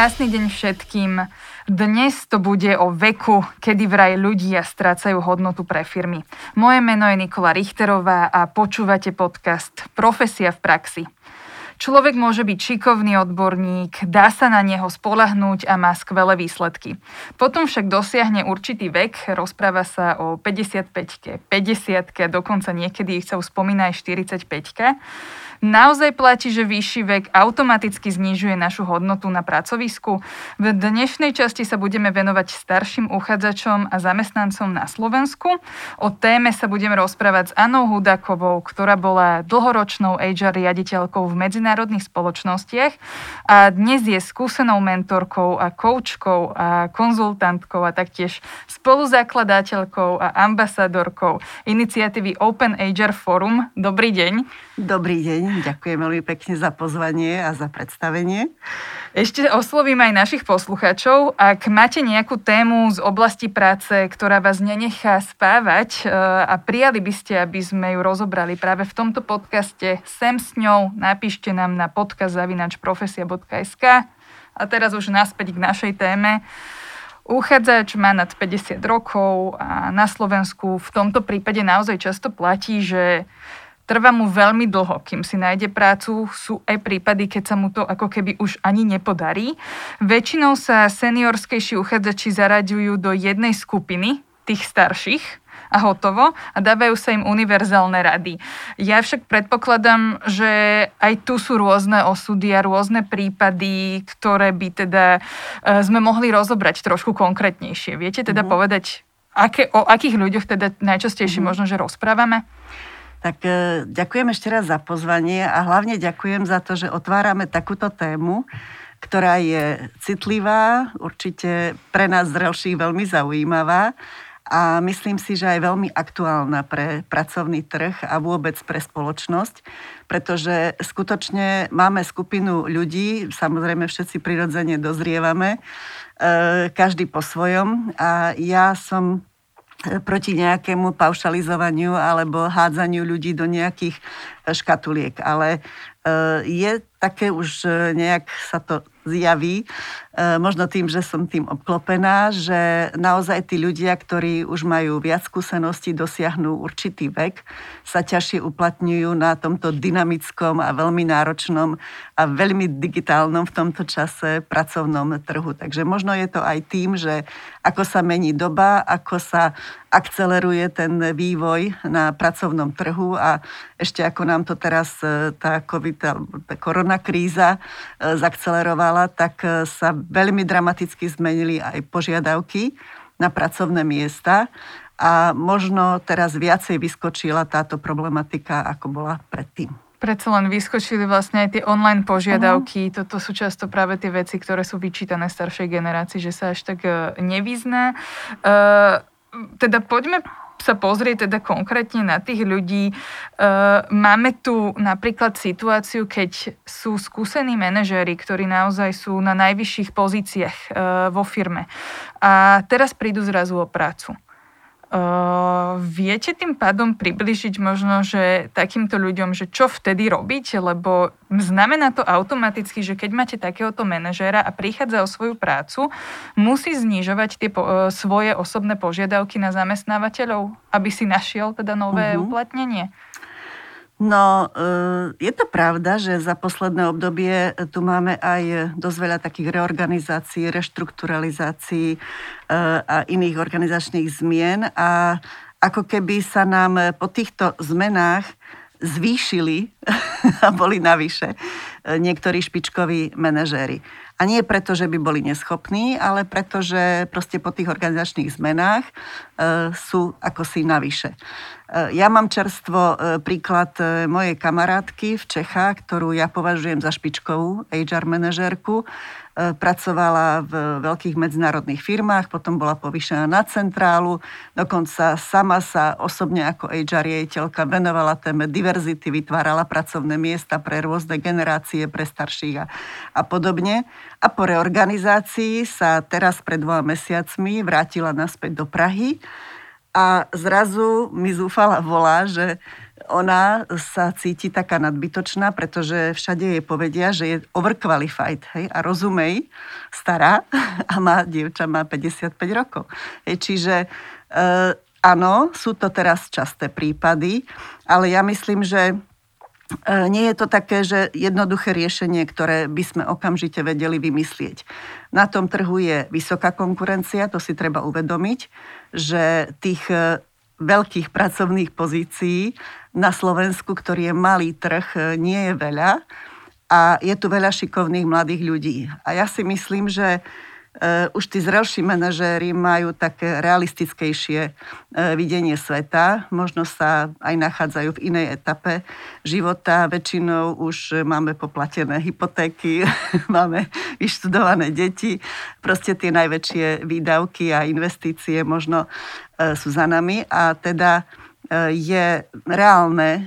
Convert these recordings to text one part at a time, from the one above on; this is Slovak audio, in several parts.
Krásny deň všetkým. Dnes to bude o veku, kedy vraj ľudia strácajú hodnotu pre firmy. Moje meno je Nikola Richterová a počúvate podcast Profesia v praxi. Človek môže byť šikovný odborník, dá sa na neho spolahnúť a má skvelé výsledky. Potom však dosiahne určitý vek, rozpráva sa o 55 50 dokonca niekedy sa už spomína aj 45 Naozaj platí, že vyšší vek automaticky znižuje našu hodnotu na pracovisku? V dnešnej časti sa budeme venovať starším uchádzačom a zamestnancom na Slovensku. O téme sa budeme rozprávať s Anou Hudakovou, ktorá bola dlhoročnou HR riaditeľkou v medzinárodných spoločnostiach a dnes je skúsenou mentorkou a koučkou a konzultantkou a taktiež spoluzakladateľkou a ambasadorkou iniciatívy Open HR Forum. Dobrý deň. Dobrý deň, ďakujem veľmi pekne za pozvanie a za predstavenie. Ešte oslovím aj našich poslucháčov. Ak máte nejakú tému z oblasti práce, ktorá vás nenechá spávať e, a prijali by ste, aby sme ju rozobrali práve v tomto podcaste, sem s ňou napíšte nám na podcast.profesia.sk A teraz už naspäť k našej téme. Uchádzač má nad 50 rokov a na Slovensku v tomto prípade naozaj často platí, že Trvá mu veľmi dlho, kým si nájde prácu. Sú aj prípady, keď sa mu to ako keby už ani nepodarí. Väčšinou sa seniorskejší uchádzači zaraďujú do jednej skupiny, tých starších, a hotovo a dávajú sa im univerzálne rady. Ja však predpokladám, že aj tu sú rôzne osudy a rôzne prípady, ktoré by teda e, sme mohli rozobrať trošku konkrétnejšie. Viete teda mm-hmm. povedať, aké, o akých ľuďoch teda najčastejšie mm-hmm. možno, že rozprávame? Tak e, ďakujem ešte raz za pozvanie a hlavne ďakujem za to, že otvárame takúto tému, ktorá je citlivá, určite pre nás zrelších veľmi zaujímavá a myslím si, že aj veľmi aktuálna pre pracovný trh a vôbec pre spoločnosť, pretože skutočne máme skupinu ľudí, samozrejme všetci prirodzene dozrievame, e, každý po svojom a ja som proti nejakému paušalizovaniu alebo hádzaniu ľudí do nejakých škatuliek. Ale je také už e, nejak sa to zjaví, e, možno tým, že som tým obklopená, že naozaj tí ľudia, ktorí už majú viac skúseností, dosiahnu určitý vek, sa ťažšie uplatňujú na tomto dynamickom a veľmi náročnom a veľmi digitálnom v tomto čase pracovnom trhu. Takže možno je to aj tým, že ako sa mení doba, ako sa akceleruje ten vývoj na pracovnom trhu a ešte ako nám to teraz e, tá COVID, tá korona kríza e, zakcelerovala, tak e, sa veľmi dramaticky zmenili aj požiadavky na pracovné miesta a možno teraz viacej vyskočila táto problematika, ako bola predtým. Predsa len vyskočili vlastne aj tie online požiadavky. Uh-huh. Toto sú často práve tie veci, ktoré sú vyčítané staršej generácii, že sa až tak nevyzná. Uh, teda poďme sa pozrieť teda konkrétne na tých ľudí. E, máme tu napríklad situáciu, keď sú skúsení manažéri, ktorí naozaj sú na najvyšších pozíciách e, vo firme a teraz prídu zrazu o prácu. Uh, viete tým pádom približiť možno, že takýmto ľuďom, že čo vtedy robiť, lebo znamená to automaticky, že keď máte takéhoto manažéra a prichádza o svoju prácu, musí znižovať tie po, uh, svoje osobné požiadavky na zamestnávateľov, aby si našiel teda nové uh-huh. uplatnenie. No, e, je to pravda, že za posledné obdobie tu máme aj dosť veľa takých reorganizácií, reštrukturalizácií e, a iných organizačných zmien a ako keby sa nám po týchto zmenách zvýšili a boli navyše e, niektorí špičkoví manažéri. A nie preto, že by boli neschopní, ale preto, že proste po tých organizačných zmenách e, sú ako si navyše. E, ja mám čerstvo e, príklad e, mojej kamarátky v Čechách, ktorú ja považujem za špičkovú HR manažérku. Pracovala v veľkých medzinárodných firmách, potom bola povýšená na centrálu, dokonca sama sa osobne ako HR riaditeľka venovala téme diverzity, vytvárala pracovné miesta pre rôzne generácie, pre starších a, a podobne. A po reorganizácii sa teraz pred dvoma mesiacmi vrátila naspäť do Prahy a zrazu mi zúfala volá, že ona sa cíti taká nadbytočná, pretože všade jej povedia, že je overqualified hej, a rozumej, stará a má, dievča má 55 rokov. Hej, čiže e, áno, sú to teraz časté prípady, ale ja myslím, že E, nie je to také, že jednoduché riešenie, ktoré by sme okamžite vedeli vymyslieť. Na tom trhu je vysoká konkurencia, to si treba uvedomiť, že tých e, veľkých pracovných pozícií na Slovensku, ktorý je malý trh, e, nie je veľa a je tu veľa šikovných mladých ľudí. A ja si myslím, že už tí zrelší manažéri majú také realistickejšie uh, videnie sveta. Možno sa aj nachádzajú v inej etape života. Väčšinou už máme poplatené hypotéky, máme vyštudované deti. Proste tie najväčšie výdavky a investície možno uh, sú za nami. A teda je reálne,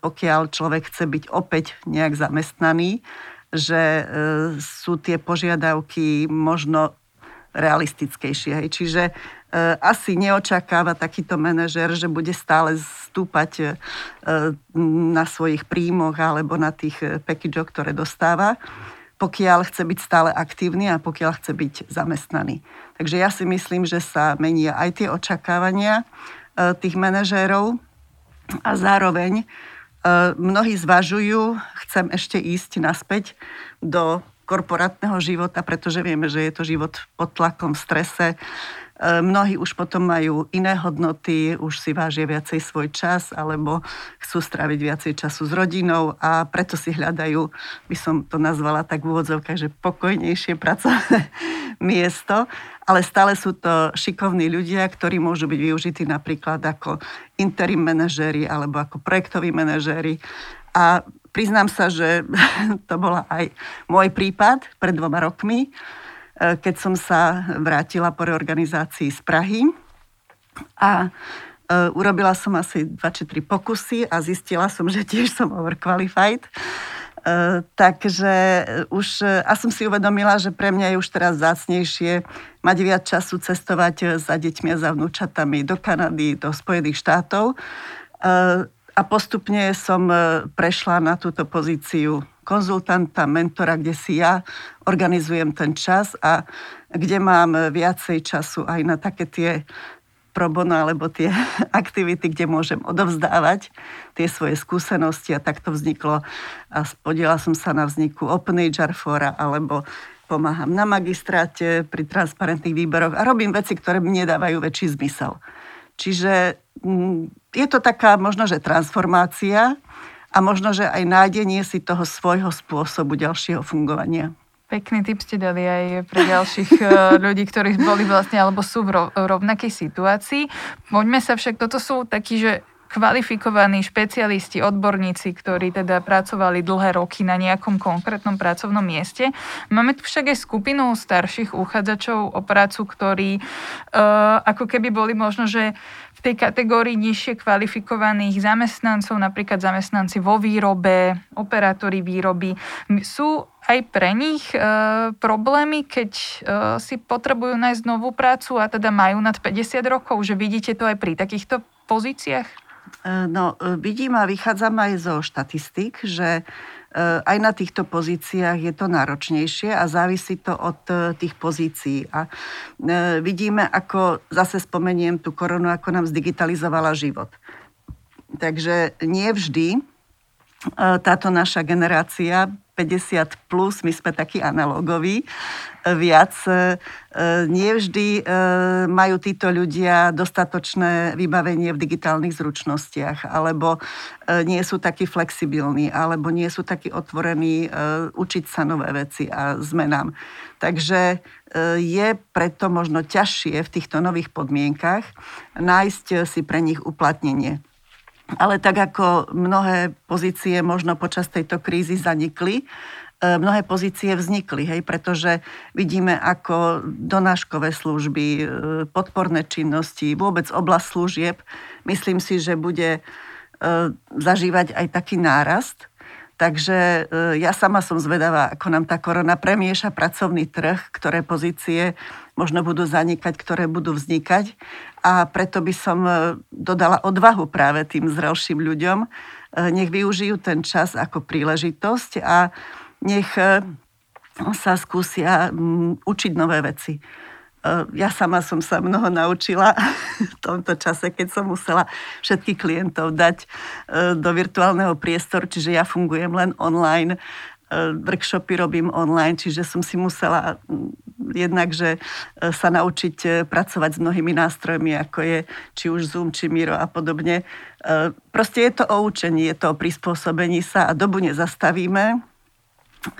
pokiaľ človek chce byť opäť nejak zamestnaný, že e, sú tie požiadavky možno realistickejšie. Čiže e, asi neočakáva takýto manažer, že bude stále stúpať e, na svojich príjmoch alebo na tých packageoch, ktoré dostáva, pokiaľ chce byť stále aktívny a pokiaľ chce byť zamestnaný. Takže ja si myslím, že sa menia aj tie očakávania tých manažérov a zároveň E, mnohí zvažujú, chcem ešte ísť naspäť do korporátneho života, pretože vieme, že je to život pod tlakom, v strese. E, mnohí už potom majú iné hodnoty, už si vážia viacej svoj čas alebo chcú stráviť viacej času s rodinou a preto si hľadajú, by som to nazvala tak v úvodzovkách, že pokojnejšie pracovné miesto ale stále sú to šikovní ľudia, ktorí môžu byť využití napríklad ako interim manažéri alebo ako projektoví manažéri. A priznám sa, že to bola aj môj prípad pred dvoma rokmi, e, keď som sa vrátila po reorganizácii z Prahy a e, urobila som asi 2 3 pokusy a zistila som, že tiež som overqualified. E, takže už, a som si uvedomila, že pre mňa je už teraz zácnejšie mať viac času cestovať za deťmi a za vnúčatami do Kanady, do Spojených štátov. E, a postupne som prešla na túto pozíciu konzultanta, mentora, kde si ja organizujem ten čas a kde mám viacej času aj na také tie pro bono alebo tie aktivity, kde môžem odovzdávať tie svoje skúsenosti a takto vzniklo a podiela som sa na vzniku Open HR Fora alebo pomáham na magistráte pri transparentných výberoch a robím veci, ktoré mi nedávajú väčší zmysel. Čiže mm, je to taká možno, že transformácia a možno, že aj nájdenie si toho svojho spôsobu ďalšieho fungovania. Pekný tip ste dali aj pre ďalších eh, ľudí, ktorí boli vlastne alebo sú v rovnakej situácii. Poďme sa však, toto sú takí, že kvalifikovaní špecialisti, odborníci, ktorí teda pracovali dlhé roky na nejakom konkrétnom pracovnom mieste. Máme tu však aj skupinu starších uchádzačov o prácu, ktorí uh, ako keby boli možno, že v tej kategórii nižšie kvalifikovaných zamestnancov, napríklad zamestnanci vo výrobe, operátori výroby, sú aj pre nich e, problémy, keď e, si potrebujú nájsť novú prácu a teda majú nad 50 rokov, že vidíte to aj pri takýchto pozíciách? E, no, e, vidím a vychádzam aj zo štatistik, že Eh, aj na týchto pozíciách je to náročnejšie a závisí to od tých pozícií. A vidíme, ako zase spomeniem tú koronu, ako nám zdigitalizovala život. Takže nie vždy táto naša generácia 50 plus, my sme takí analogoví, viac. E, nie vždy e, majú títo ľudia dostatočné vybavenie v digitálnych zručnostiach, alebo e, nie sú takí flexibilní, alebo nie sú takí otvorení učiť sa nové veci a zmenám. Takže je preto možno ťažšie v týchto nových podmienkach nájsť si pre nich uplatnenie. Ale tak ako mnohé pozície možno počas tejto krízy zanikli, e, mnohé pozície vznikli, hej, pretože vidíme, ako donáškové služby, e, podporné činnosti, vôbec oblasť služieb, myslím si, že bude e, zažívať aj taký nárast. Takže ja sama som zvedavá, ako nám tá korona premieša pracovný trh, ktoré pozície možno budú zanikať, ktoré budú vznikať. A preto by som e, dodala odvahu práve tým zrelším ľuďom. E, nech využijú ten čas ako príležitosť a nech e, sa skúsia učiť nové veci. Ja sama som sa mnoho naučila v tomto čase, keď som musela všetkých klientov dať do virtuálneho priestoru, čiže ja fungujem len online workshopy robím online, čiže som si musela jednak, že e, sa naučiť e, pracovať s mnohými nástrojmi, ako je či už Zoom, či Miro a podobne. E, proste je to o učení, je to o prispôsobení sa a dobu nezastavíme.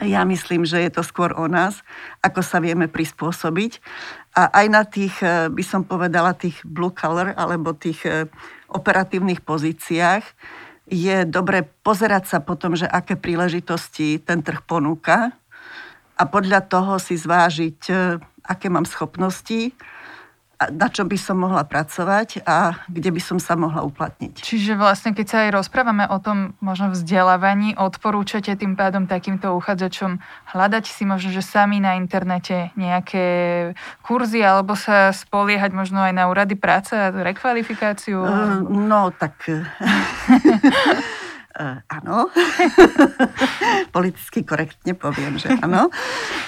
Ja myslím, že je to skôr o nás, ako sa vieme prispôsobiť. A aj na tých, by som povedala, tých blue color alebo tých operatívnych pozíciách, je dobre pozerať sa potom, že aké príležitosti ten trh ponúka a podľa toho si zvážiť, e, aké mám schopnosti, na čo by som mohla pracovať a kde by som sa mohla uplatniť. Čiže vlastne, keď sa aj rozprávame o tom možno vzdelávaní, odporúčate tým pádom takýmto uchádzačom hľadať si možno, že sami na internete nejaké kurzy alebo sa spoliehať možno aj na úrady práce a rekvalifikáciu? Uh, no, tak Uh, áno. Politicky korektne poviem, že áno.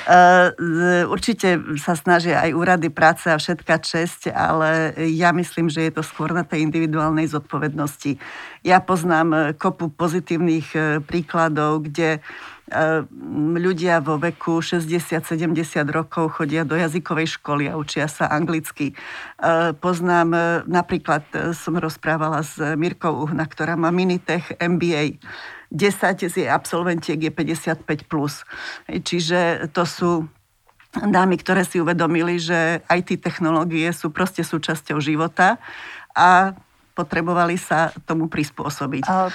Uh, určite sa snažia aj úrady práce a všetka česť, ale ja myslím, že je to skôr na tej individuálnej zodpovednosti. Ja poznám kopu pozitívnych príkladov, kde ľudia vo veku 60-70 rokov chodia do jazykovej školy a učia sa anglicky. Poznám, napríklad som rozprávala s Mirkou Uhna, ktorá má Minitech MBA. 10 z jej absolventiek je 55+. Plus. Čiže to sú dámy, ktoré si uvedomili, že IT technológie sú proste súčasťou života a potrebovali sa tomu prispôsobiť. A...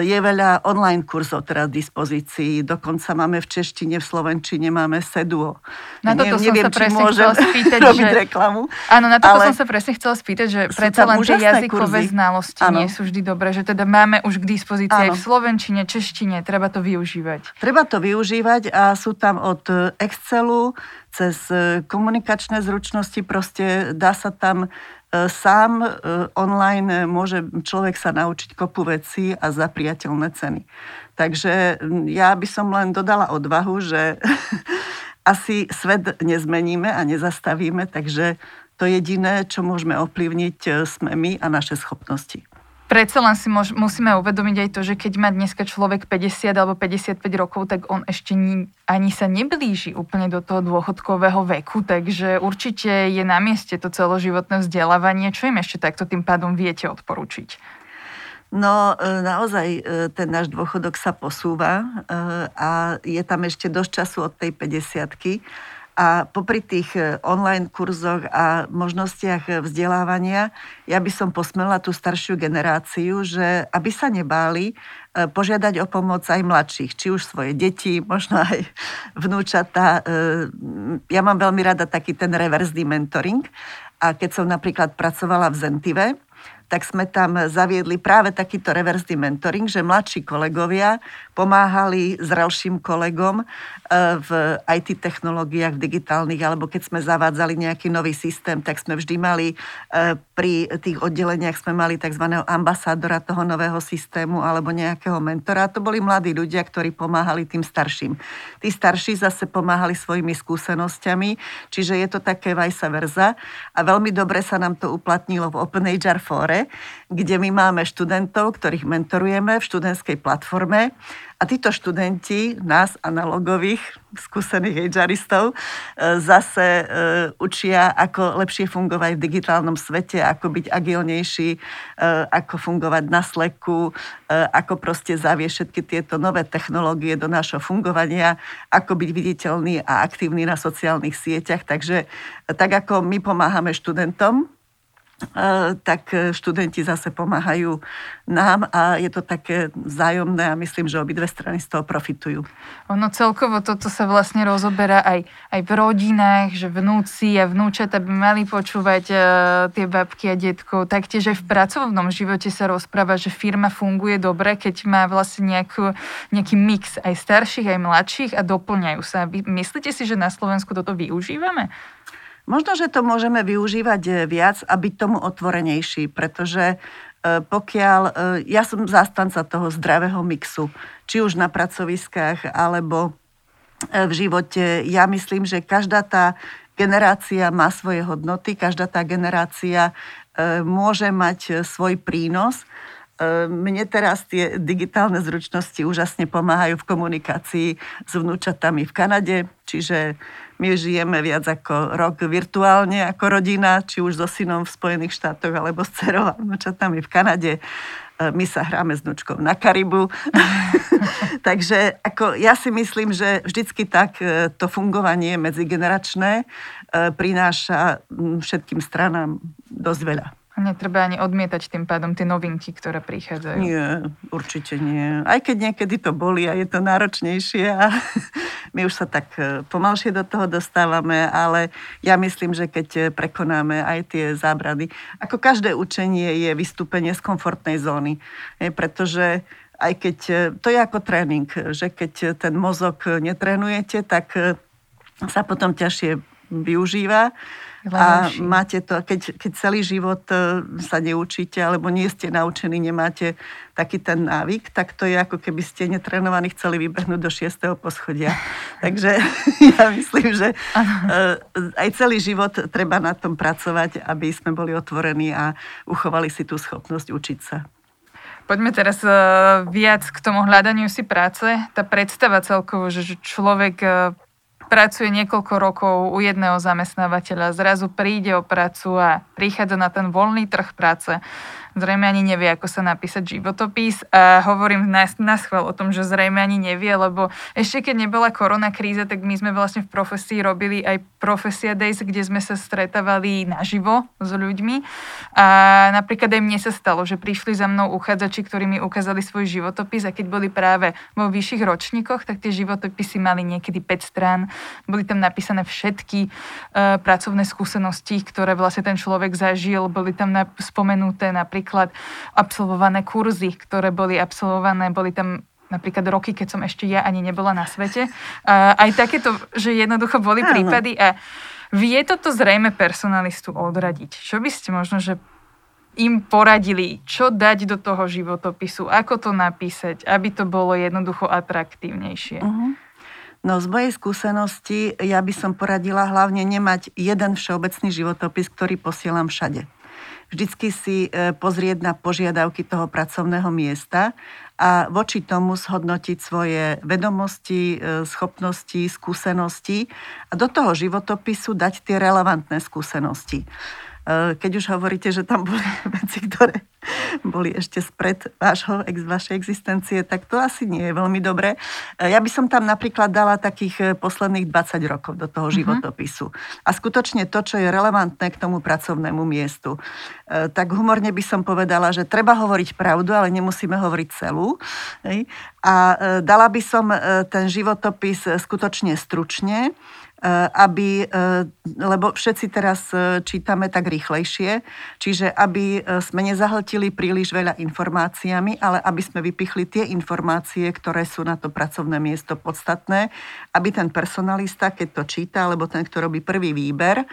Je veľa online kurzov teraz v dispozícii, dokonca máme v češtine, v slovenčine máme seduo. Na toto ne, neviem, som sa presne chcela spýtať, robiť že... reklamu. Áno, na toto ale... som sa presne chcela spýtať, že predsa len tie jazykové kurzy. znalosti ano. nie sú vždy dobré, že teda máme už k dispozícii ano. aj v slovenčine, češtine, treba to využívať. Treba to využívať a sú tam od Excelu cez komunikačné zručnosti, proste dá sa tam sám e, online môže človek sa naučiť kopu veci a za priateľné ceny. Takže ja by som len dodala odvahu, že asi svet nezmeníme a nezastavíme, takže to jediné, čo môžeme ovplyvniť, e, sme my a naše schopnosti predsa len si mož, musíme uvedomiť aj to, že keď má dneska človek 50 alebo 55 rokov, tak on ešte ni, ani sa neblíži úplne do toho dôchodkového veku, takže určite je na mieste to celoživotné vzdelávanie. Čo im ešte takto tým pádom viete odporučiť? No e, naozaj e, ten náš dôchodok sa posúva e, a je tam ešte dosť času od tej 50 a popri tých e, online kurzoch a možnostiach vzdelávania, ja by som posmela tú staršiu generáciu, že aby sa nebáli e, požiadať o pomoc aj mladších, či už svoje deti, možno aj vnúčata. E, ja mám veľmi rada taký ten reverzný mentoring. A keď som napríklad pracovala v Zentive, tak sme tam zaviedli práve takýto reverzný mentoring, že mladší kolegovia pomáhali zrelším kolegom e, v IT technológiách, v digitálnych, alebo keď sme zavádzali nejaký nový systém, tak sme vždy mali e, pri tých oddeleniach sme mali tzv. ambasádora toho nového systému alebo nejakého mentora. To boli mladí ľudia, ktorí pomáhali tým starším. Tí starší zase pomáhali svojimi skúsenosťami, čiže je to také vice versa. A veľmi dobre sa nám to uplatnilo v Open HR Fore, kde my máme študentov, ktorých mentorujeme v študentskej platforme a títo študenti, nás analogových, skúsených HRistov, e, zase e, učia, ako lepšie fungovať v digitálnom svete, ako byť agilnejší, e, ako fungovať na sleku, ako proste zaviesť všetky tieto nové technológie do nášho fungovania, ako byť viditeľný a aktívny na sociálnych sieťach. Takže tak ako my pomáhame študentom, tak študenti zase pomáhajú nám a je to také vzájomné a myslím, že obidve strany z toho profitujú. Ono celkovo toto sa vlastne rozoberá aj, aj v rodinách, že vnúci a vnúčata by mali počúvať uh, tie babky a detkov. Taktiež aj v pracovnom živote sa rozpráva, že firma funguje dobre, keď má vlastne nejakú, nejaký mix aj starších, aj mladších a doplňajú sa. Myslíte si, že na Slovensku toto využívame? Možno, že to môžeme využívať viac a byť tomu otvorenejší, pretože pokiaľ, ja som zástanca toho zdravého mixu, či už na pracoviskách, alebo v živote. Ja myslím, že každá tá generácia má svoje hodnoty, každá tá generácia môže mať svoj prínos mne teraz tie digitálne zručnosti úžasne pomáhajú v komunikácii s vnúčatami v Kanade, čiže my žijeme viac ako rok virtuálne ako rodina, či už so synom v Spojených štátoch alebo s dcerou a vnúčatami v Kanade. My sa hráme s vnúčkou na Karibu. Takže ako ja si myslím, že vždycky tak e, to fungovanie medzigeneračné e, prináša všetkým stranám dosť veľa. A netreba ani odmietať tým pádom tie novinky, ktoré prichádzajú. Nie, určite nie. Aj keď niekedy to boli a je to náročnejšie a my už sa tak e, pomalšie do toho dostávame, ale ja myslím, že keď e, prekonáme aj tie zábrady, ako každé učenie je vystúpenie z komfortnej zóny, pretože aj keď, e, to je ako tréning, že keď ten mozog netrénujete, tak sa potom ťažšie využíva a máte to, keď, keď celý život e, sa neučíte, alebo nie ste naučení, nemáte taký ten návyk, tak to je ako keby ste netrenovaní chceli vybehnúť do šiestého poschodia. Takže ja myslím, že. E, aj celý život treba na tom pracovať, aby sme boli otvorení a uchovali si tú schopnosť učiť sa. Poďme teraz e, viac k tomu hľadaniu si práce. Tá predstava celkovo, že človek pracuje niekoľko rokov u jedného zamestnávateľa, zrazu príde o prácu a prichádza na ten voľný trh práce zrejme ani nevie, ako sa napísať životopis. A hovorím na, na schvál o tom, že zrejme ani nevie, lebo ešte keď nebola korona kríza, tak my sme vlastne v profesii robili aj profesia days, kde sme sa stretávali naživo s ľuďmi. A napríklad aj mne sa stalo, že prišli za mnou uchádzači, ktorí mi ukázali svoj životopis a keď boli práve vo vyšších ročníkoch, tak tie životopisy mali niekedy 5 strán, boli tam napísané všetky uh, pracovné skúsenosti, ktoré vlastne ten človek zažil, boli tam na, spomenuté napríklad napríklad absolvované kurzy, ktoré boli absolvované, boli tam napríklad roky, keď som ešte ja ani nebola na svete. Uh, aj takéto, že jednoducho boli Áno. prípady a vie toto zrejme personalistu odradiť. Čo by ste možno, že im poradili, čo dať do toho životopisu, ako to napísať, aby to bolo jednoducho atraktívnejšie? Uh-huh. No z mojej skúsenosti ja by som poradila hlavne nemať jeden všeobecný životopis, ktorý posielam všade vždycky si e, pozrieť na požiadavky toho pracovného miesta a voči tomu zhodnotiť svoje vedomosti, e, schopnosti, skúsenosti a do toho životopisu dať tie relevantné skúsenosti. E, keď už hovoríte, že tam boli veci, ktoré boli ešte spred vášho, vašej existencie, tak to asi nie je veľmi dobré. E, ja by som tam napríklad dala takých e, posledných 20 rokov do toho mhm. životopisu. A skutočne to, čo je relevantné k tomu pracovnému miestu. Tak humorne by som povedala, že treba hovoriť pravdu, ale nemusíme hovoriť celú. A dala by som ten životopis skutočne stručne, Eh, aby, eh, lebo všetci teraz eh, čítame tak rýchlejšie, čiže aby sme nezahltili príliš veľa informáciami, ale aby sme vypichli tie informácie, ktoré sú na to pracovné miesto podstatné, aby ten personalista, keď to číta, alebo ten, kto robí prvý výber,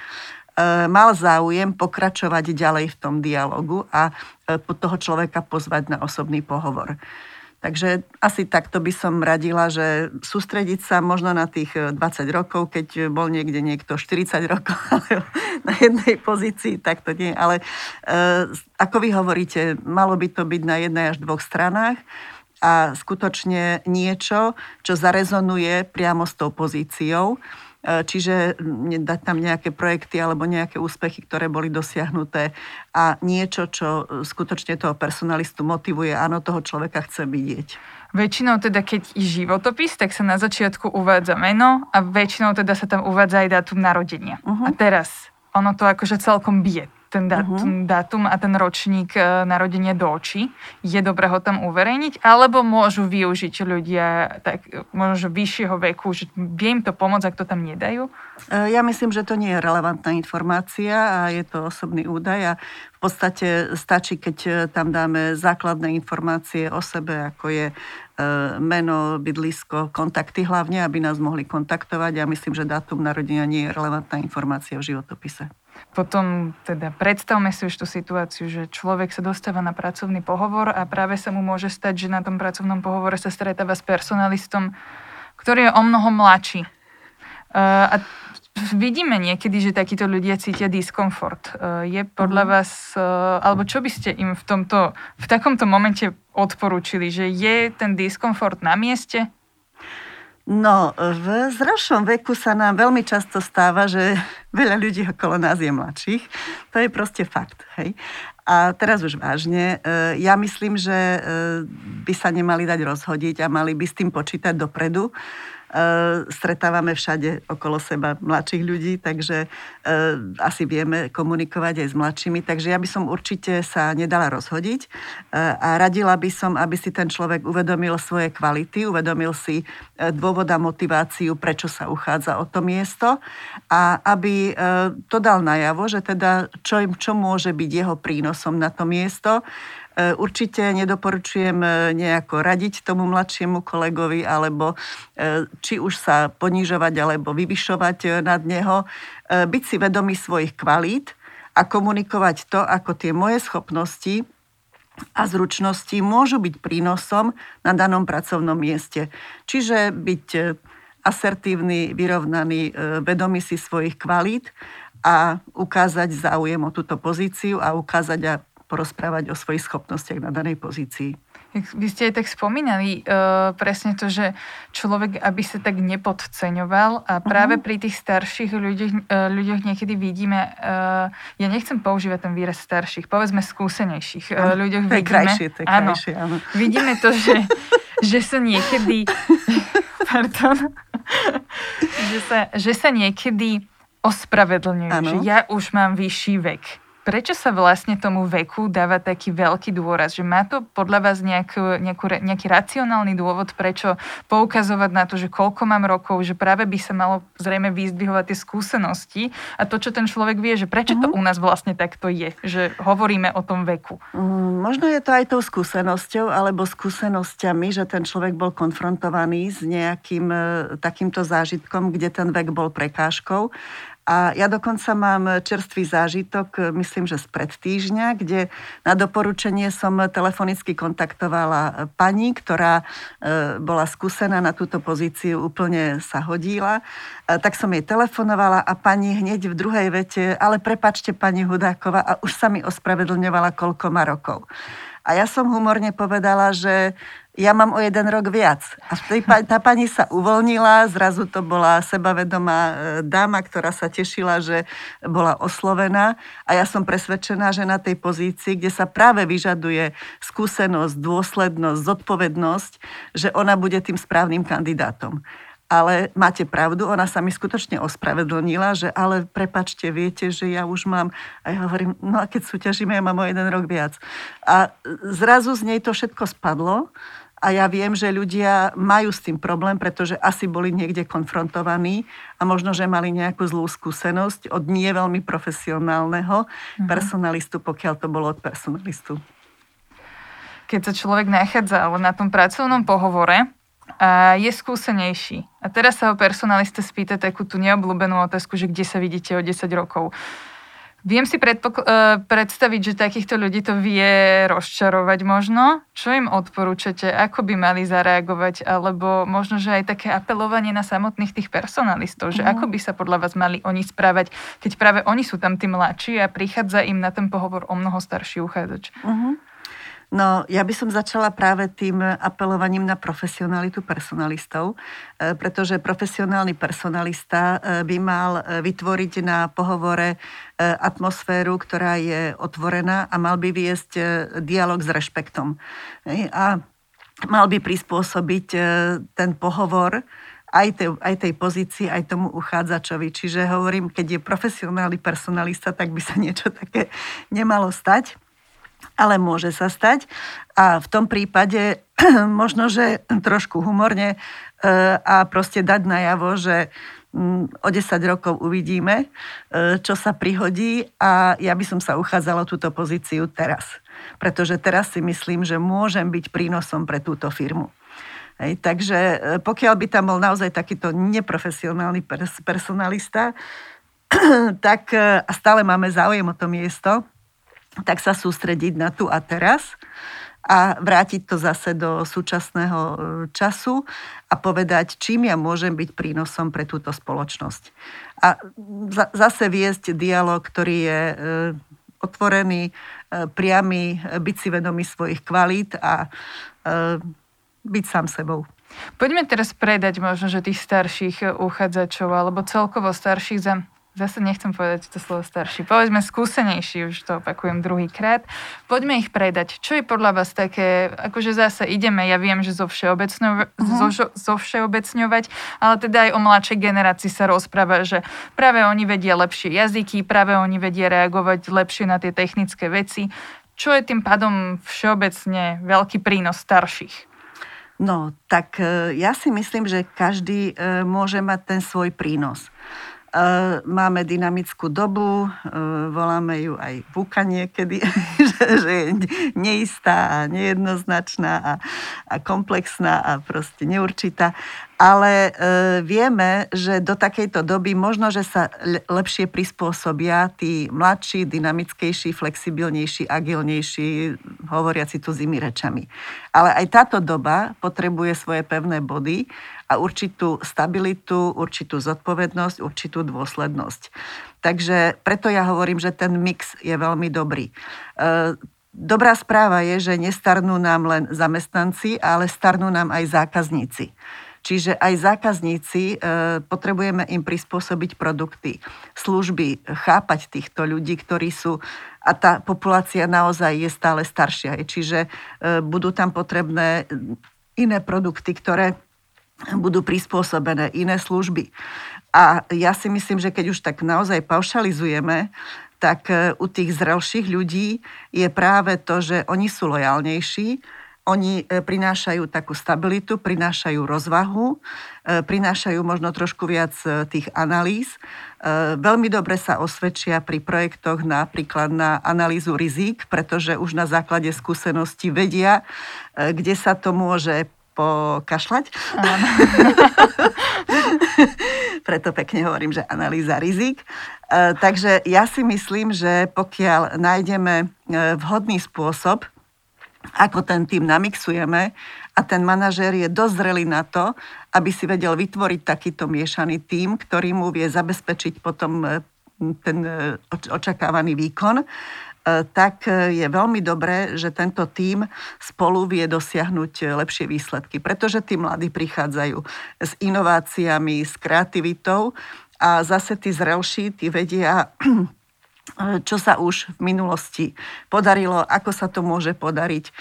mal záujem pokračovať ďalej v tom dialogu a toho človeka pozvať na osobný pohovor. Takže asi takto by som radila, že sústrediť sa možno na tých 20 e, rokov, keď bol niekde niekto 40 rokov na jednej pozícii, tak to nie. Ale e, ako vy hovoríte, malo by to byť na jednej až dvoch stranách a skutočne niečo, čo zarezonuje priamo s tou pozíciou čiže dať tam nejaké projekty alebo nejaké úspechy, ktoré boli dosiahnuté a niečo, čo skutočne toho personalistu motivuje, áno, toho človeka chce vidieť. Väčšinou teda, keď je životopis, tak sa na začiatku uvádza meno a väčšinou teda sa tam uvádza aj dátum narodenia. Uh-huh. A teraz ono to akože celkom bije ten, dát, uh-huh. ten dátum a ten ročník e, narodenia do očí. Je dobré ho tam uverejniť, alebo môžu využiť ľudia tak, možno vyššieho veku, že vie im to pomôcť, ak to tam nedajú? E, ja myslím, že to nie je relevantná informácia a je to osobný údaj a v podstate stačí, keď e, tam dáme základné informácie o sebe, ako je meno, bydlisko, kontakty hlavne, aby nás mohli kontaktovať. Ja myslím, že dátum narodenia nie je relevantná informácia v životopise. Potom teda predstavme si už tú situáciu, že človek sa dostáva na pracovný pohovor a práve sa mu môže stať, že na tom pracovnom pohovore sa stretáva s personalistom, ktorý je o mnoho mladší. A vidíme niekedy, že takíto ľudia cítia diskomfort. Je podľa mhm. vás, alebo čo by ste im v, tomto, v takomto momente odporúčili, že je ten diskomfort na mieste? No, v zrašom veku sa nám veľmi často stáva, že veľa ľudí okolo nás je mladších. To je proste fakt. Hej? A teraz už vážne, e, ja myslím, že e, by sa nemali dať rozhodiť a mali by s tým počítať dopredu stretávame všade okolo seba mladších ľudí, takže eh, asi vieme komunikovať aj s mladšími. Takže ja by som určite sa nedala rozhodiť eh, a radila by som, aby si ten človek uvedomil svoje kvality, uvedomil si dôvod a motiváciu, prečo sa uchádza o to miesto a aby to dal najavo, že teda čo, čo môže byť jeho prínosom na to miesto určite nedoporučujem e, nejako radiť tomu mladšiemu kolegovi, alebo e, či už sa ponižovať alebo vyvyšovať nad neho. Byť si vedomý svojich kvalít a komunikovať to, ako tie moje schopnosti a zručnosti môžu byť prínosom na danom pracovnom mieste. Čiže byť asertívny, vyrovnaný, vedomý si svojich kvalít a ukázať záujem o túto pozíciu a ukázať a porozprávať o svojich schopnostiach na danej pozícii. Vy ste aj tak spomínali uh, presne to, že človek, aby sa tak nepodceňoval a práve uh-huh. pri tých starších ľuďoch, uh, ľuďoch niekedy vidíme, uh, ja nechcem používať ten výraz starších, povedzme skúsenejších uh, ľuďoch to je vidíme, krajšie, to je áno, krajšie, áno. vidíme to, že, že sa niekedy pardon, že sa, že sa niekedy ospravedlňujú, že ja už mám vyšší vek Prečo sa vlastne tomu veku dáva taký veľký dôraz? Že má to podľa vás nejakú, nejakú, nejaký racionálny dôvod, prečo poukazovať na to, že koľko mám rokov, že práve by sa malo zrejme vyzdvihovať tie skúsenosti a to, čo ten človek vie, že prečo mm-hmm. to mhm. u nás vlastne takto je, že hovoríme o tom veku. Mm, možno je to aj tou skúsenosťou alebo skúsenosťami, že ten človek bol konfrontovaný s nejakým e, takýmto zážitkom, kde ten vek bol prekážkou. A ja dokonca mám čerstvý zážitok, myslím, že z pred týždňa, kde na doporučenie som telefonicky kontaktovala pani, ktorá e, bola skúsená na túto pozíciu, úplne sa hodila. E, tak som jej telefonovala a pani hneď v druhej vete, ale prepačte pani Hudáková, a už sa mi ospravedlňovala, koľko má rokov. A ja som humorne povedala, že ja mám o jeden rok viac. A tá pani sa uvoľnila, zrazu to bola sebavedomá e, dáma, ktorá sa tešila, že bola oslovená. A ja som presvedčená, že na tej pozícii, kde sa práve vyžaduje skúsenosť, dôslednosť, zodpovednosť, že ona bude tým správnym kandidátom. Ale máte pravdu, ona sa mi skutočne ospravedlnila, že ale prepačte, viete, že ja už mám, a ja hovorím, no a keď súťažíme, ja mám o jeden rok viac. A zrazu z nej to všetko spadlo a ja viem, že ľudia majú s tým problém, pretože asi boli niekde konfrontovaní a možno, že mali nejakú zlú skúsenosť od nie veľmi profesionálneho mm-hmm. personalistu, pokiaľ to bolo od personalistu. Keď sa človek nachádza na tom pracovnom pohovore, a je skúsenejší. A teraz sa ho personalista spýta takú tú neobľúbenú otázku, že kde sa vidíte o 10 rokov. Viem si predpok- uh, predstaviť, že takýchto ľudí to vie rozčarovať možno. Čo im odporúčate? Ako by mali zareagovať? Alebo možno, že aj také apelovanie na samotných tých personalistov, že uh-huh. ako by sa podľa vás mali oni správať, keď práve oni sú tam tí mladší a prichádza im na ten pohovor o mnoho starší uchádzač. Uh-huh. No, ja by som začala práve tým apelovaním na profesionalitu personalistov, e, pretože profesionálny personalista e, by mal e, vytvoriť na pohovore atmosféru, ktorá je otvorená a mal by viesť dialog s rešpektom. A mal by prispôsobiť ten pohovor aj tej, aj tej pozícii, aj tomu uchádzačovi. Čiže hovorím, keď je profesionálny personalista, tak by sa niečo také nemalo stať ale môže sa stať. A v tom prípade možno, že trošku humorne e, a proste dať najavo, že mm, o 10 rokov uvidíme, e, čo sa prihodí a ja by som sa uchádzala túto pozíciu teraz. Pretože teraz si myslím, že môžem byť prínosom pre túto firmu. Hej, takže e, pokiaľ by tam bol naozaj takýto neprofesionálny personalista, tak a stále máme záujem o to miesto, tak sa sústrediť na tu a teraz a vrátiť to zase do súčasného e, času a povedať, čím ja môžem byť prínosom pre túto spoločnosť. A zase viesť dialog, ktorý je e, otvorený, e, priamy, byť si vedomý svojich kvalít a byť sám sebou. Poďme teraz predať možno, že tých starších uchádzačov alebo celkovo starších za zase nechcem povedať to slovo starší, povedzme skúsenejší, už to opakujem druhýkrát, poďme ich predať. Čo je podľa vás také, akože zase ideme, ja viem, že zo, všeobecňo, uh-huh. zo, zo všeobecňovať, ale teda aj o mladšej generácii sa rozpráva, že práve oni vedia lepšie jazyky, práve oni vedia reagovať lepšie na tie technické veci. Čo je tým pádom všeobecne veľký prínos starších? No, tak e, ja si myslím, že každý e, môže mať ten svoj prínos. Eh, máme dynamickú dobu, eh, voláme ju aj búka niekedy, že je neistá a nejednoznačná a, a komplexná a proste neurčitá ale e, vieme, že do takejto doby možno, že sa lepšie prispôsobia tí mladší, dynamickejší, flexibilnejší, agilnejší, hovoriaci tu zimi rečami. Ale aj táto doba potrebuje svoje pevné body a určitú stabilitu, určitú zodpovednosť, určitú dôslednosť. Takže preto ja hovorím, že ten mix je veľmi dobrý. E, Dobrá správa je, že nestarnú nám len zamestnanci, ale starnú nám aj zákazníci. Čiže aj zákazníci e, potrebujeme im prispôsobiť produkty, služby, chápať týchto ľudí, ktorí sú a tá populácia naozaj je stále staršia. Čiže e, budú tam potrebné iné produkty, ktoré budú prispôsobené, iné služby. A ja si myslím, že keď už tak naozaj paušalizujeme, tak e, u tých zrelších ľudí je práve to, že oni sú lojálnejší, oni e, prinášajú takú stabilitu, prinášajú rozvahu, e, prinášajú možno trošku viac tých analýz. Veľmi dobre sa osvedčia pri projektoch napríklad na analýzu rizík, pretože už na základe skúsenosti vedia, kde sa to môže pokašľať. Preto pekne hovorím, že analýza rizik. Takže ja si myslím, že pokiaľ nájdeme vhodný spôsob, ako ten tým namixujeme a ten manažér je dozrelý na to, aby si vedel vytvoriť takýto miešaný tým, ktorý mu vie zabezpečiť potom e, ten e, očakávaný výkon, e, tak je veľmi dobré, že tento tím spolu vie dosiahnuť lepšie výsledky, pretože tí mladí prichádzajú s inováciami, s kreativitou a zase tí zrelší, tí vedia čo sa už v minulosti podarilo, ako sa to môže podariť. E,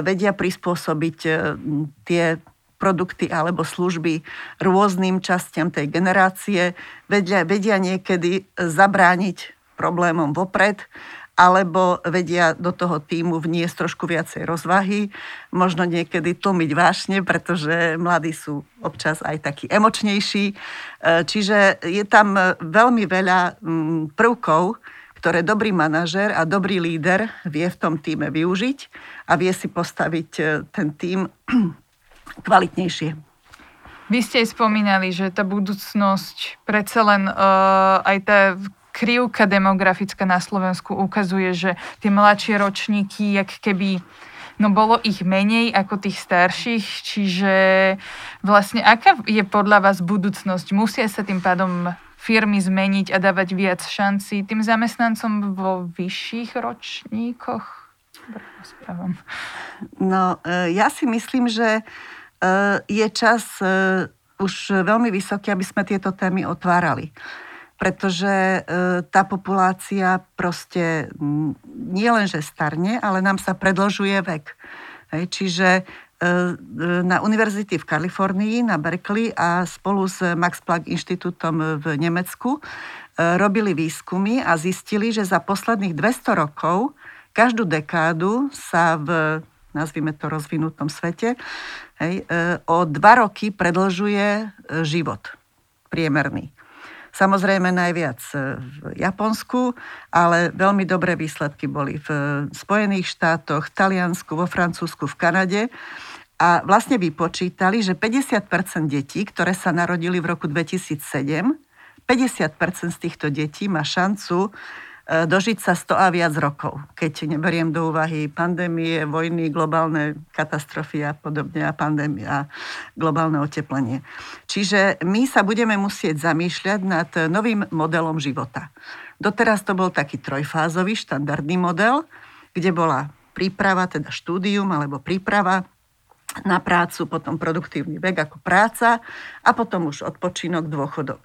vedia prispôsobiť e, tie produkty alebo služby rôznym častiam tej generácie, vedia, vedia niekedy zabrániť problémom vopred, alebo vedia do toho týmu vniesť trošku viacej rozvahy, možno niekedy tlmiť vášne, pretože mladí sú občas aj takí emočnejší. E, čiže je tam veľmi veľa prvkov, ktoré dobrý manažer a dobrý líder vie v tom týme využiť a vie si postaviť e, ten tým kvalitnejšie. Vy ste aj spomínali, že tá budúcnosť predsa len uh, aj tá krivka demografická na Slovensku ukazuje, že tie mladšie ročníky, jak keby no bolo ich menej ako tých starších, čiže vlastne aká je podľa vás budúcnosť? Musia sa tým pádom firmy zmeniť a dávať viac šancí tým zamestnancom vo vyšších ročníkoch? No, e, ja si myslím, že e, je čas e, už veľmi vysoký, aby sme tieto témy otvárali. Pretože tá populácia proste nie len, že starne, ale nám sa predlžuje vek. Čiže na univerzity v Kalifornii, na Berkeley a spolu s Max Planck inštitútom v Nemecku robili výskumy a zistili, že za posledných 200 rokov každú dekádu sa v, nazvime to, rozvinutom svete, hej, o dva roky predlžuje život priemerný. Samozrejme najviac e, v Japonsku, ale veľmi dobré výsledky boli v Spojených štátoch, v Taliansku, vo Francúzsku, v Kanade. A vlastne vypočítali, že 50% detí, ktoré sa narodili v roku 2007, 50% z týchto detí má šancu E, dožiť sa 100 a viac rokov, keď neberiem do úvahy pandémie, vojny, globálne katastrofy a podobne a pandémia a globálne oteplenie. Čiže my sa budeme musieť zamýšľať nad novým modelom života. Doteraz to bol taký trojfázový štandardný model, kde bola príprava, teda štúdium alebo príprava na prácu, potom produktívny vek ako práca a potom už odpočinok, dôchodok.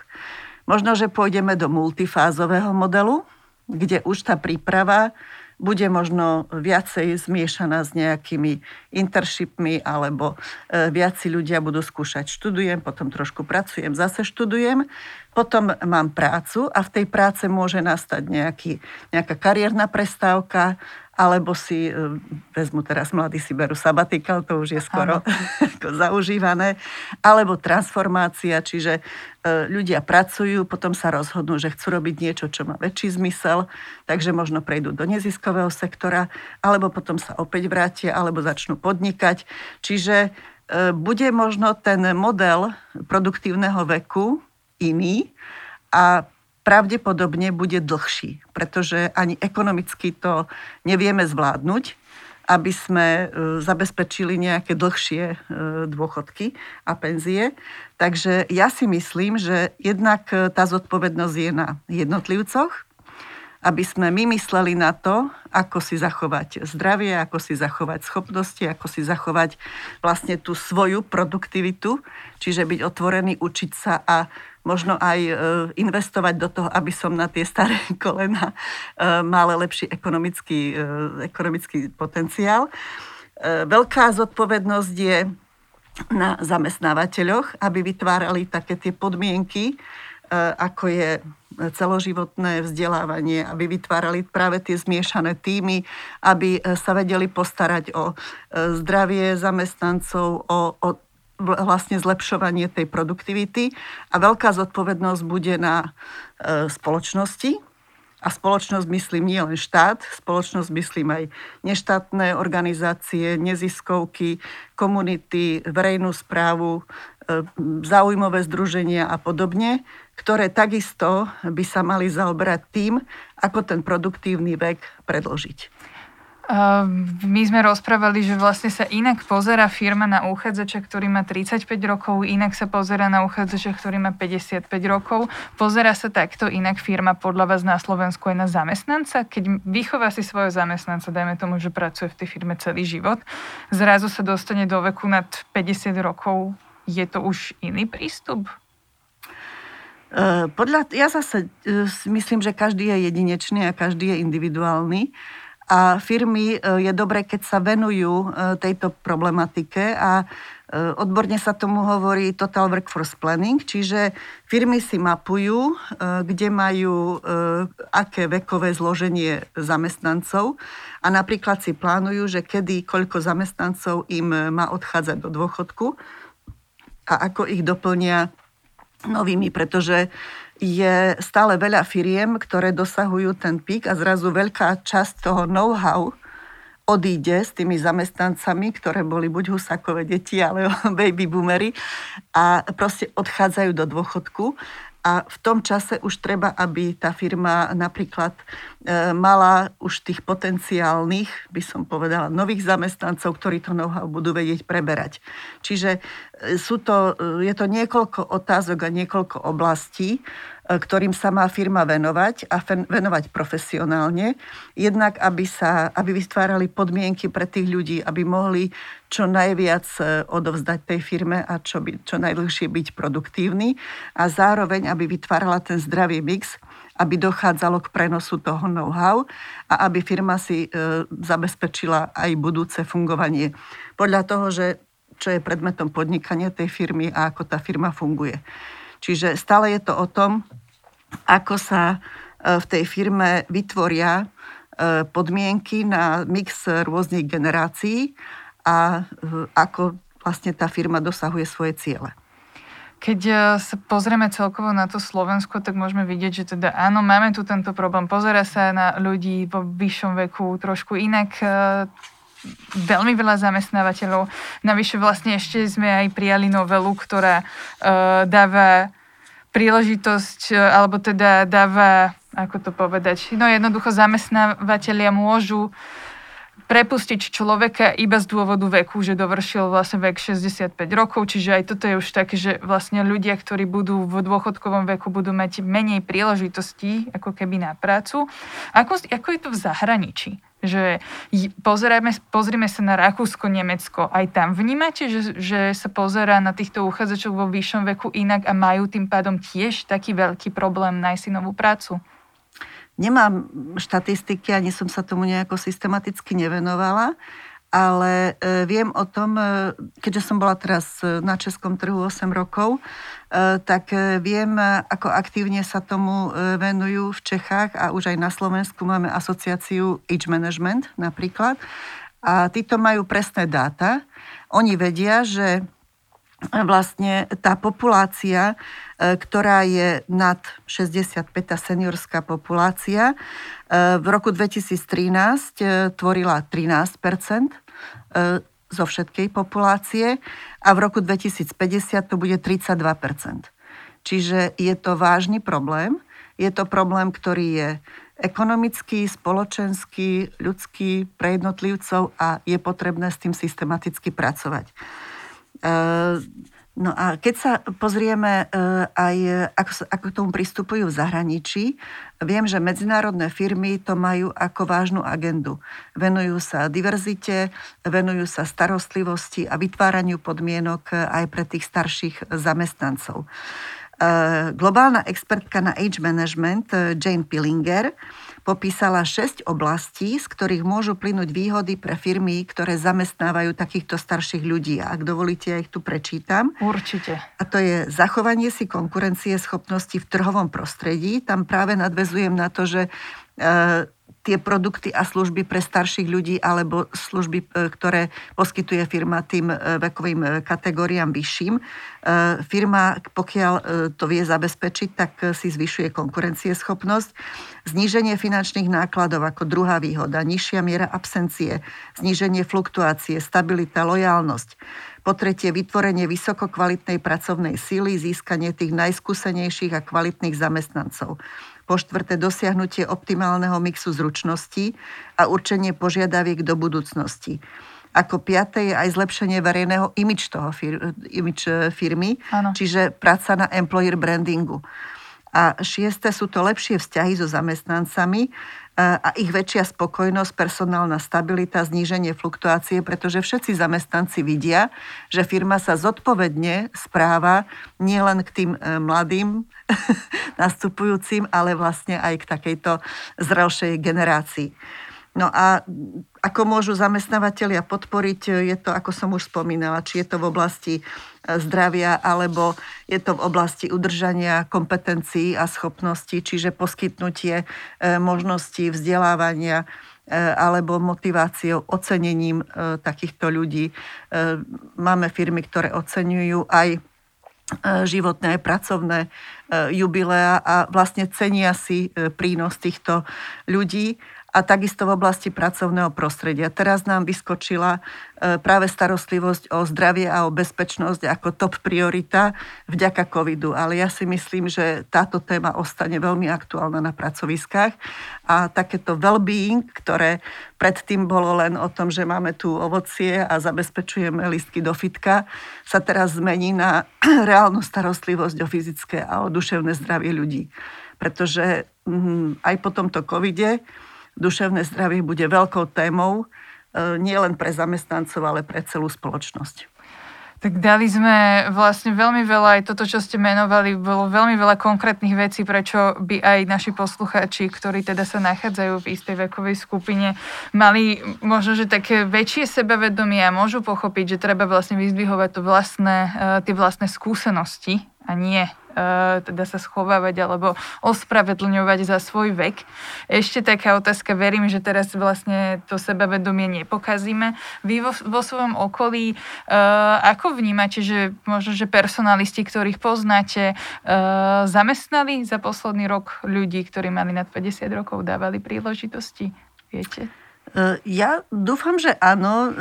Možno, že pôjdeme do multifázového modelu, kde už tá príprava bude možno viacej zmiešaná s nejakými internshipmi alebo e, viac si ľudia budú skúšať. Študujem, potom trošku pracujem, zase študujem, potom mám prácu a v tej práce môže nastať nejaký, nejaká kariérna prestávka alebo si, e, vezmu teraz mladí si berú sabatikal, to už je skoro zaužívané, alebo transformácia, čiže e, ľudia pracujú, potom sa rozhodnú, že chcú robiť niečo, čo má väčší zmysel, takže možno prejdú do neziskového sektora, alebo potom sa opäť vrátia, alebo začnú podnikať. Čiže e, bude možno ten model produktívneho veku iný a pravdepodobne bude dlhší, pretože ani ekonomicky to nevieme zvládnuť, aby sme e, zabezpečili nejaké dlhšie e, dôchodky a penzie. Takže ja si myslím, že jednak e, tá zodpovednosť je na jednotlivcoch, aby sme my mysleli na to, ako si zachovať zdravie, ako si zachovať schopnosti, ako si zachovať vlastne tú svoju produktivitu, čiže byť otvorený, učiť sa a možno aj e, investovať do toho, aby som na tie staré kolena e, mala lepší ekonomický, e, ekonomický potenciál. Veľká zodpovednosť je na zamestnávateľoch, aby vytvárali také tie podmienky, ako je celoživotné vzdelávanie, aby vytvárali práve tie zmiešané týmy, aby sa vedeli postarať o zdravie zamestnancov, o, o vlastne zlepšovanie tej produktivity a veľká zodpovednosť bude na e, spoločnosti. A spoločnosť myslím nie len štát, spoločnosť myslím aj neštátne organizácie, neziskovky, komunity, verejnú správu, e, združenia a podobne, ktoré takisto by sa mali zaoberať tým, ako ten produktívny vek predložiť. My sme rozprávali, že vlastne sa inak pozera firma na uchádzača, ktorý má 35 rokov, inak sa pozera na uchádzača, ktorý má 55 rokov. Pozera sa takto inak firma podľa vás na Slovensku aj na zamestnanca? Keď vychová si svojho zamestnanca, dajme tomu, že pracuje v tej firme celý život, zrazu sa dostane do veku nad 50 rokov, je to už iný prístup? Podľa, ja zase e, myslím, že každý je jedinečný a každý je individuálny. A firmy e, je dobré, keď sa venujú e, tejto problematike a e, odborne sa tomu hovorí Total Workforce Planning, čiže firmy si mapujú, kde majú aké vekové zloženie zamestnancov a napríklad si plánujú, že kedy, koľko zamestnancov im má odchádzať do dôchodku a ako ich doplnia novými, pretože je stále veľa firiem, ktoré dosahujú ten pík a zrazu veľká časť toho know-how odíde s tými zamestnancami, ktoré boli buď husakové deti, ale baby boomery a proste odchádzajú do dôchodku a v tom čase už treba, aby tá firma napríklad e, mala už tých potenciálnych, by som povedala, nových zamestnancov, ktorí to know-how budú vedieť preberať. Čiže e, sú to, e, je to niekoľko otázok a niekoľko oblastí, ktorým sa má firma venovať a venovať profesionálne. Jednak, aby, sa, aby vytvárali podmienky pre tých ľudí, aby mohli čo najviac e, odovzdať tej firme a čo, by, čo najdlhšie byť produktívny a zároveň, aby vytvárala ten zdravý mix, aby dochádzalo k prenosu toho know-how a aby firma si e, zabezpečila aj budúce fungovanie. Podľa toho, že čo je predmetom podnikania tej firmy a ako tá firma funguje. Čiže stále je to o tom, ako sa v tej firme vytvoria podmienky na mix rôznych generácií a ako vlastne tá firma dosahuje svoje ciele. Keď e, sa pozrieme celkovo na to Slovensko, tak môžeme vidieť, že teda áno, máme tu tento problém. Pozera sa na ľudí vo vyššom veku trošku inak e, veľmi veľa zamestnávateľov. Navyše vlastne ešte sme aj prijali novelu, ktorá uh, dáva príležitosť, alebo teda dáva, ako to povedať, no jednoducho zamestnávateľia môžu prepustiť človeka iba z dôvodu veku, že dovršil vlastne vek 65 rokov, čiže aj toto je už také, že vlastne ľudia, ktorí budú v dôchodkovom veku, budú mať menej príležitostí ako keby na prácu. Ako, ako je to v zahraničí? Že pozrieme, pozrieme sa na Rakúsko, Nemecko, aj tam vnímate, že, že sa pozerá na týchto uchádzačov vo vyššom veku inak a majú tým pádom tiež taký veľký problém nájsť si novú prácu? Nemám štatistiky, ani som sa tomu nejako systematicky nevenovala, ale e, viem o tom, e, keďže som bola teraz e, na českom trhu 8 rokov, tak viem, ako aktívne sa tomu venujú v Čechách a už aj na Slovensku máme asociáciu Age Management napríklad. A títo majú presné dáta. Oni vedia, že vlastne tá populácia, e, ktorá je nad 65, tá seniorská populácia, e, v roku 2013 e, tvorila 13% zo všetkej populácie a v roku 2050 to bude 32% Čiže je to vážny problém. Je to problém, ktorý je ekonomický, spoločenský, ľudský pre jednotlivcov a je potrebné s tým systematicky pracovať. Ehm, no a keď sa pozrieme ehm, aj, ako, ako k tomu pristupujú v zahraničí, viem, že medzinárodné firmy to majú ako vážnu agendu. Venujú sa diverzite, venujú sa starostlivosti a vytváraniu podmienok aj pre tých starších zamestnancov. Ehm, globálna expertka na age management Jane Pillinger popísala 6 oblastí, z ktorých môžu plynúť výhody pre firmy, ktoré zamestnávajú takýchto starších ľudí. A ak dovolíte, ja ich tu prečítam. Určite. A to je zachovanie si konkurencie schopnosti v trhovom prostredí. Tam práve nadvezujem na to, že e, tie produkty a služby pre starších ľudí alebo služby, e, ktoré poskytuje firma tým e, vekovým e, kategóriám vyšším. Firma, pokiaľ to vie zabezpečiť, tak si zvyšuje konkurencieschopnosť. Zníženie finančných nákladov ako druhá výhoda, nižšia miera absencie, zníženie fluktuácie, stabilita, lojálnosť. Po tretie, vytvorenie vysokokvalitnej pracovnej síly, získanie tých najskúsenejších a kvalitných zamestnancov. Po štvrté, dosiahnutie optimálneho mixu zručností a určenie požiadaviek do budúcnosti. Ako piaté je aj zlepšenie verejného imič toho fir- imič e, firmy, ano. čiže práca na employer brandingu. A šiesté sú to lepšie vzťahy so zamestnancami, a ich väčšia spokojnosť, personálna stabilita, zníženie fluktuácie, pretože všetci zamestnanci vidia, že firma sa zodpovedne správa nielen k tým e, mladým nastupujúcim, ale vlastne aj k takejto zrelšej generácii. No a ako môžu zamestnávateľia podporiť, je to, ako som už spomínala, či je to v oblasti e, zdravia, alebo je to v oblasti udržania kompetencií a schopností, čiže poskytnutie e, možností vzdelávania e, alebo motiváciou, ocenením takýchto ľudí. Máme firmy, ktoré oceňujú aj životné pracovné jubilea a vlastne cenia si prínos týchto ľudí a takisto v oblasti pracovného prostredia. Teraz nám vyskočila e, práve starostlivosť o zdravie a o bezpečnosť ako top priorita vďaka covidu. Ale ja si myslím, že táto téma ostane veľmi aktuálna na pracoviskách a takéto well-being, ktoré predtým bolo len o tom, že máme tu ovocie a zabezpečujeme listky do fitka, sa teraz zmení na reálnu starostlivosť o fyzické a o duševné zdravie ľudí. Pretože mm, aj po tomto covide duševné zdravie bude veľkou témou e, nielen pre zamestnancov, ale pre celú spoločnosť. Tak dali sme vlastne veľmi veľa, aj toto, čo ste menovali, bolo veľmi veľa konkrétnych vecí, prečo by aj naši poslucháči, ktorí teda sa nachádzajú v istej vekovej skupine, mali možno, že také väčšie sebavedomie a môžu pochopiť, že treba vlastne vyzdvihovať to vlastné, eh, tie vlastné skúsenosti a nie teda sa schovávať alebo ospravedlňovať za svoj vek. Ešte taká otázka, verím, že teraz vlastne to sebavedomie nepokazíme. Vy vo, vo svojom okolí, uh, ako vnímate, že možno, že personalisti, ktorých poznáte, uh, zamestnali za posledný rok ľudí, ktorí mali nad 50 rokov, dávali príležitosti? Viete? Ja dúfam, že áno.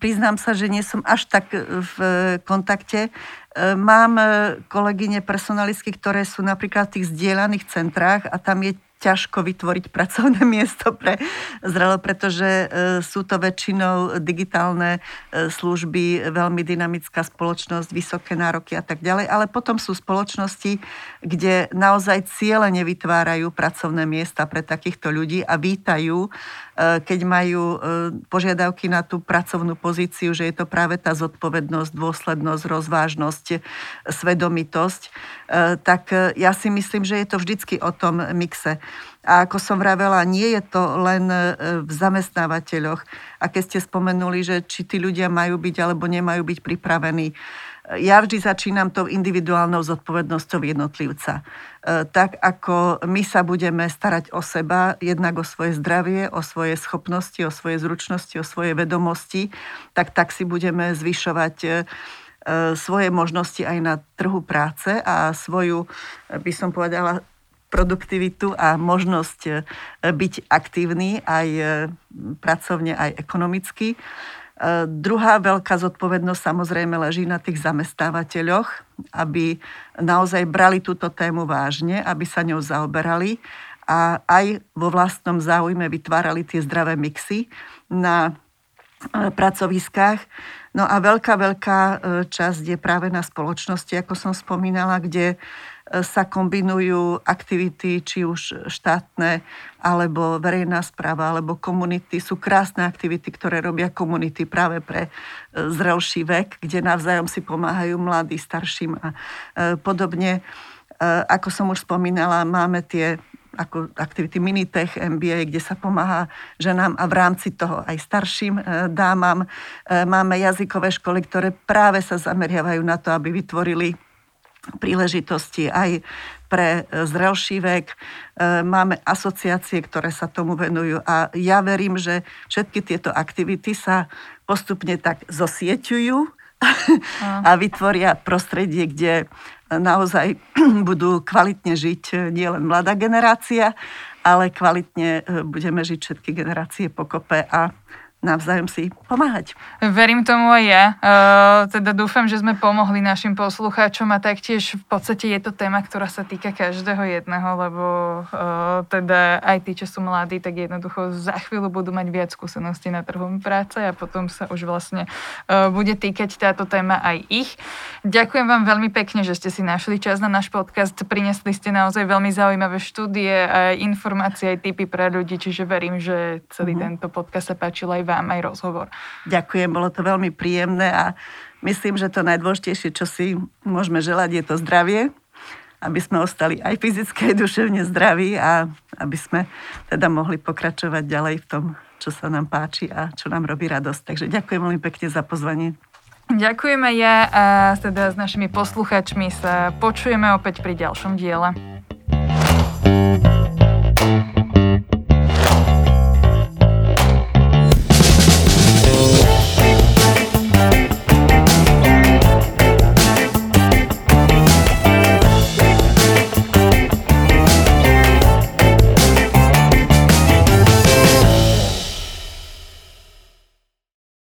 Priznám sa, že nie som až tak v kontakte Mám e, kolegyne personalistky, ktoré sú napríklad v tých zdieľaných centrách a tam je ťažko vytvoriť pracovné miesto pre zrelo, pretože e, sú to väčšinou digitálne e, služby, veľmi dynamická spoločnosť, vysoké nároky a tak ďalej, ale potom sú spoločnosti, kde naozaj ciele nevytvárajú pracovné miesta pre takýchto ľudí a vítajú Eh, keď majú požiadavky na tú pracovnú pozíciu, že je to práve tá zodpovednosť, dôslednosť, rozvážnosť, svedomitosť, tak ja si myslím, že je to vždycky o tom mixe. A ako som vravela, nie je to len v zamestnávateľoch. A keď ste spomenuli, že či tí ľudia majú byť alebo nemajú byť pripravení, ja vždy začínam tou individuálnou zodpovednosťou jednotlivca. E, tak ako my sa budeme starať o seba, jednak o svoje zdravie, o svoje schopnosti, o svoje zručnosti, o svoje vedomosti, tak tak si budeme zvyšovať e, svoje možnosti aj na trhu práce a svoju, by som povedala, produktivitu a možnosť e, byť aktívny aj pracovne, aj ekonomicky. E, druhá veľká zodpovednosť samozrejme leží na tých zamestnávateľoch, aby naozaj brali túto tému vážne, aby sa ňou zaoberali a aj vo vlastnom záujme vytvárali tie zdravé mixy na e, pracoviskách. No a veľká, veľká e, časť je práve na spoločnosti, ako som spomínala, kde sa kombinujú aktivity, či už štátne, alebo verejná správa, alebo komunity. Sú krásne aktivity, ktoré robia komunity práve pre e, zrelší vek, kde navzájom si pomáhajú mladí, starším a e, podobne. E, ako som už spomínala, máme tie ako aktivity Minitech MBA, kde sa pomáha ženám a v rámci toho aj starším dámam. Máme jazykové školy, ktoré práve sa zameriavajú na to, aby vytvorili príležitosti aj pre e, zrelší vek. E, máme asociácie, ktoré sa tomu venujú a ja verím, že všetky tieto aktivity sa postupne tak zosieťujú a vytvoria prostredie, kde naozaj budú kvalitne žiť nielen mladá generácia, ale kvalitne e, budeme žiť všetky generácie pokope a navzájom si pomáhať. Verím tomu aj ja. Uh, teda dúfam, že sme pomohli našim poslucháčom a taktiež v podstate je to téma, ktorá sa týka každého jedného, lebo uh, teda aj tí, čo sú mladí, tak jednoducho za chvíľu budú mať viac skúseností na trhu práce a potom sa už vlastne uh, bude týkať táto téma aj ich. Ďakujem vám veľmi pekne, že ste si našli čas na náš podcast. Prinesli ste naozaj veľmi zaujímavé štúdie, aj informácie, aj tipy pre ľudí, čiže verím, že celý mm-hmm. tento podcast sa páčil aj vám vám aj rozhovor. Ďakujem, bolo to veľmi príjemné a myslím, že to najdôležitejšie, čo si môžeme želať, je to zdravie, aby sme ostali aj fyzicky, aj duševne zdraví a aby sme teda mohli pokračovať ďalej v tom, čo sa nám páči a čo nám robí radosť. Takže ďakujem veľmi pekne za pozvanie. Ďakujeme ja a teda s našimi posluchačmi sa počujeme opäť pri ďalšom diele. thank you